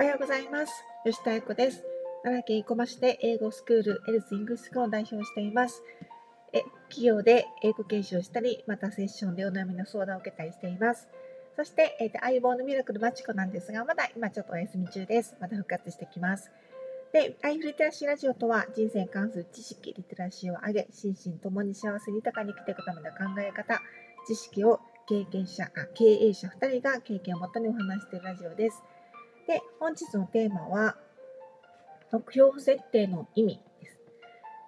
おはようございます。吉田彩子です。奈良県生駒市で英語スクールエルスイングスクを代表しています。え企業で英語研修をしたり、またセッションでお悩みの相談を受けたりしています。そして、えー、相棒のミラクルマチコなんですが、まだ今ちょっとお休み中です。また復活してきます。で、ライフリテラシーラジオとは、人生に関する知識、リテラシーを上げ、心身ともに幸せに豊かに生きていくための考え方、知識を経験者、あ経営者2人が経験をもとにお話しているラジオです。で、本日のテーマは、目標設定の意味です。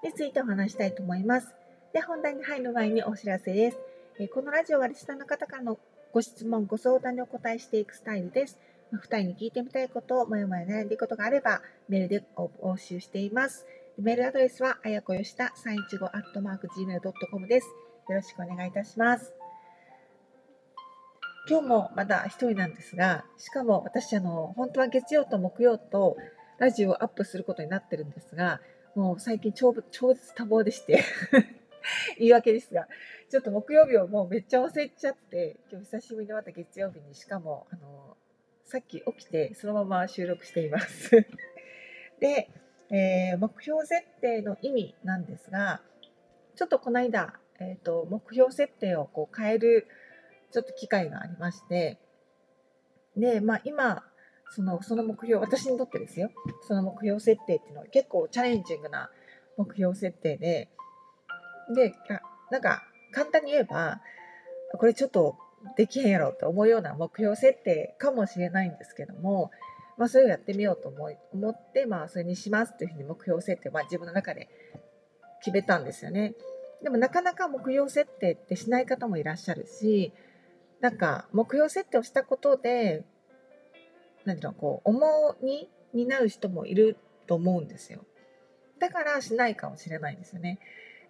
についてお話したいと思います。で、本題に入る前にお知らせです。えこのラジオはリスナーの方からのご質問、ご相談にお答えしていくスタイルです。2人に聞いてみたいことを、もやもや悩んでいることがあれば、メールで募集しています。メールアドレスは、あやこよした315 gmail.com です。よろしくお願いいたします。今日もまだ一人なんですが、しかも私、あの、本当は月曜と木曜とラジオをアップすることになってるんですが、もう最近超超絶多忙でして 言い訳ですが、ちょっと木曜日をもうめっちゃ忘れちゃって、今日久しぶりにまた月曜日にしかも、あの、さっき起きてそのまま収録しています。で、えー、目標設定の意味なんですが、ちょっとこの間、えっ、ー、と、目標設定をこう変えるちょっと機会がありまして、で、まあ今、その、その目標、私にとってですよ、その目標設定っていうのは結構チャレンジングな目標設定で、で、なんか簡単に言えば、これちょっとできへんやろと思うような目標設定かもしれないんですけども、まあそれをやってみようと思い思って、まあそれにしますというふうに目標設定は自分の中で決めたんですよね。でもなかなか目標設定ってしない方もいらっしゃるし、なんか目標設定をしたことで、何ていうの、こう、重荷になる人もいると思うんですよ。だからしないかもしれないんですよね。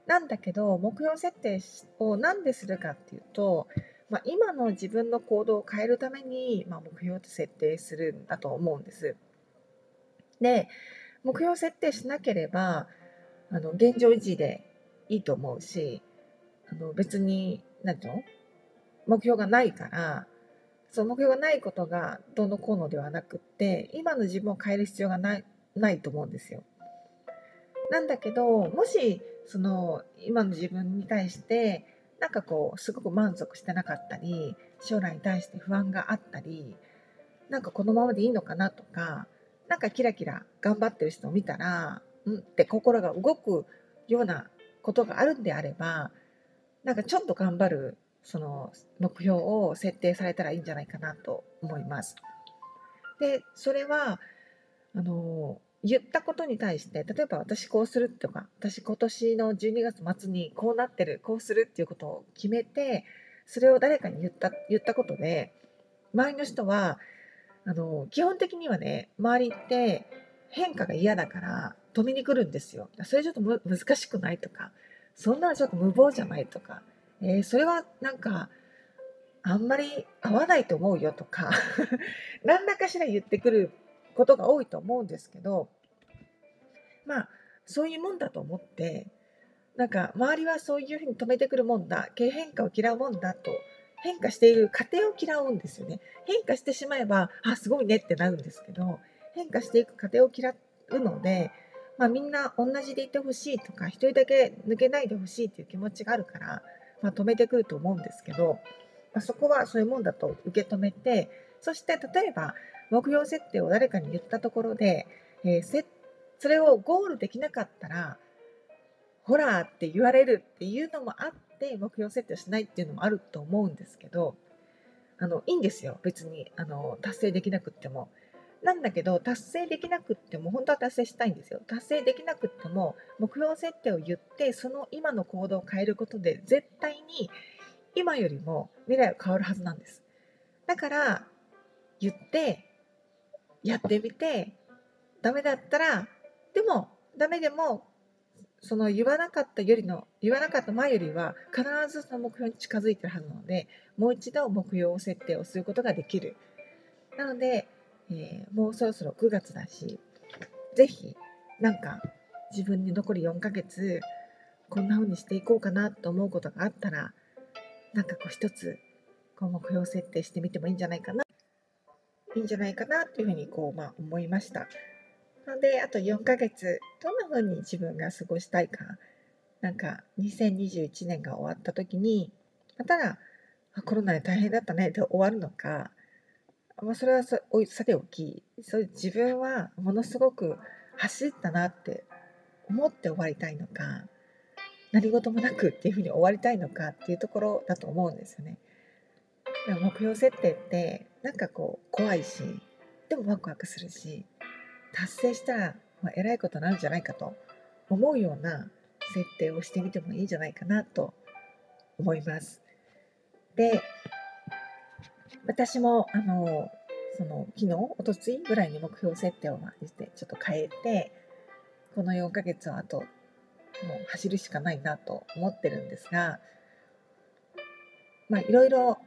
なんだけど、目標設定を何でするかっていうと、まあ、今の自分の行動を変えるために、まあ、目標って設定するんだと思うんです。で、目標設定しなければ、あの現状維持でいいと思うし、あの別に、何ていうの目標がないから、その目標がないことがどうのこうのではなくって、今の自分を変える必要がないないと思うんですよ。なんだけど、もし、その、今の自分に対して、なんかこう、すごく満足してなかったり、将来に対して不安があったり、なんかこのままでいいのかなとか、なんかキラキラ頑張ってる人を見たら、ん？って心が動くようなことがあるんであれば、なんかちょっと頑張るその目標を設定されたらいいんじゃないかなと思います。で、それは、あの、言ったことに対して、例えば私こうするとか、私今年の12月末にこうなってる、こうするっていうことを決めて、それを誰かに言った、言ったことで、周りの人は、あの、基本的にはね、周りって変化が嫌だから止めに来るんですよ。それちょっと難しくないとか、そんなのちょっと無謀じゃないとか、えー、それはなんか、あんまり合わないと思うよとか 何らかしら言ってくることが多いと思うんですけど、まあ、そういうもんだと思って、なんか、周りはそういうふうに止めてくるもんだ経、変化を嫌うもんだと、変化している過程を嫌うんですよね。変化してしまえば、あ、すごいねってなるんですけど、変化していく過程を嫌うので、まあ、みんな同じでいてほしいとか、一人だけ抜けないでほしいっていう気持ちがあるから、まあ、止めてくると思うんですけど、まあ、そこはそういうもんだと受け止めて、そして例えば目標設定を誰かに言ったところで、えー、それをゴールできなかったら、ほらって言われるっていうのもあって、目標設定しないっていうのもあると思うんですけど、あの、いいんですよ。別に、あの、達成できなくっても。なんだけど、達成できなくっても、本当は達成したいんですよ。達成できなくっても、目標設定を言って、その今の行動を変えることで、絶対に今よりも未来は変わるはずなんです。だから、言って、やってみて、ダメだったら、でも、ダメでも、その言わなかったよりの、言わなかった前よりは、必ずその目標に近づいてるはずなので、もう一度目標設定をすることができる。なので、えー、もうそろそろ9月だし、ぜひ、なんか、自分に残り4ヶ月、こんな風にしていこうかなと思うことがあったら、なんかこう一つ、こう目標設定してみてもいいんじゃないかな。いいんじゃないかなというふうにこう、まあ、思いました。なのであと4ヶ月どんな風に自分が過ごしたいかなんか2021年が終わった時にまただコロナで大変だったねで終わるのか、まあ、それはさておきそれ自分はものすごく走ったなって思って終わりたいのか何事もなくっていうふうに終わりたいのかっていうところだと思うんですよね。でも目標設定ってなんかこう怖いしでもワクワクするし達成したら、まあ、えらいことになるんじゃないかと思うような設定をしてみてもいいんじゃないかなと思います。で私もあのその昨日おとついぐらいに目標設定をしてちょっと変えてこの4ヶ月はあともう走るしかないなと思ってるんですが、まあいろいろ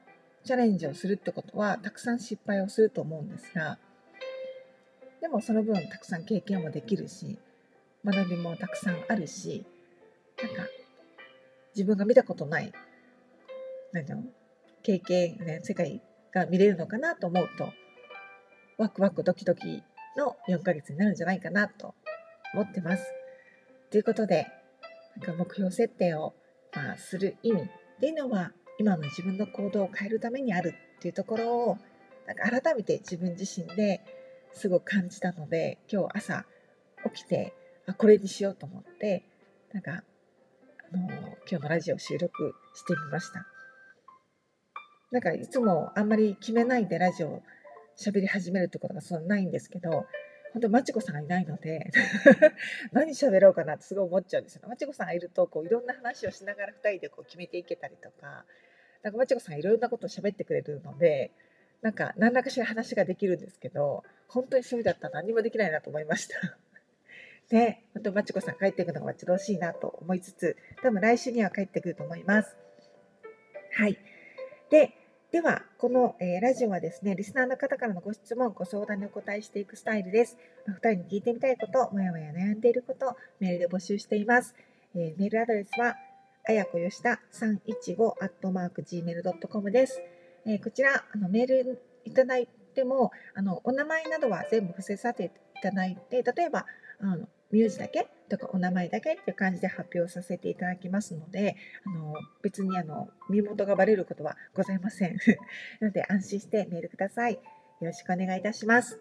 チャレンジをするってことはたくさん失敗をすると思うんですが、でもその分たくさん経験もできるし、学びもたくさんあるし、なんか自分が見たことない、何だろう、経験、ね、世界が見れるのかなと思うと、ワクワクドキドキの4ヶ月になるんじゃないかなと思ってます。ということで、なんか目標設定を、まあ、する意味っていうのは今の自分の行動を変えるためにあるっていうところをなんか改めて自分自身ですごく感じたので今日朝起きてあこれにしようと思ってなんかあの今日のラジオ収録してみましたなんかいつもあんまり決めないでラジオ喋り始めるってことがそんなないんですけど本当まちこさんがいないので 何喋ろうかなってすごい思っちゃうんですよ。まちこさんがいるとこういろんな話をしながら2人でこう決めていけたりとかなんかまちこさんがいろんなことを喋ってくれるのでなんか何らかしら話ができるんですけど本当にそうだったら何もできないなと思いました。で、本当まちこさん帰っていくのが待ち遠しいなと思いつつ多分来週には帰ってくると思います。はい。で、では、この、えー、ラジオはですね、リスナーの方からのご質問、ご相談にお答えしていくスタイルです。まあ、2人に聞いてみたいこと、もやもや悩んでいること、メールで募集しています。えー、メールアドレスは、あやこよした315アットマーク gmail.com です。えー、こちら、あのメールいただいても、あのお名前などは全部伏せさせていただいて、例えば、あの名字だけ？とかお名前だけっていう感じで発表させていただきますので、あの別にあの身元がバレることはございません。なので安心してメールください。よろしくお願いいたします。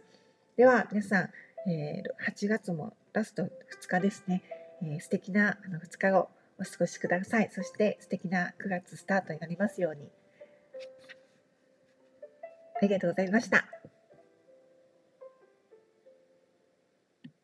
では皆さん、えー、8月もラスト2日ですね。えー、素敵なあの2日後お過ごしください。そして素敵な9月スタートになりますように。ありがとうございました。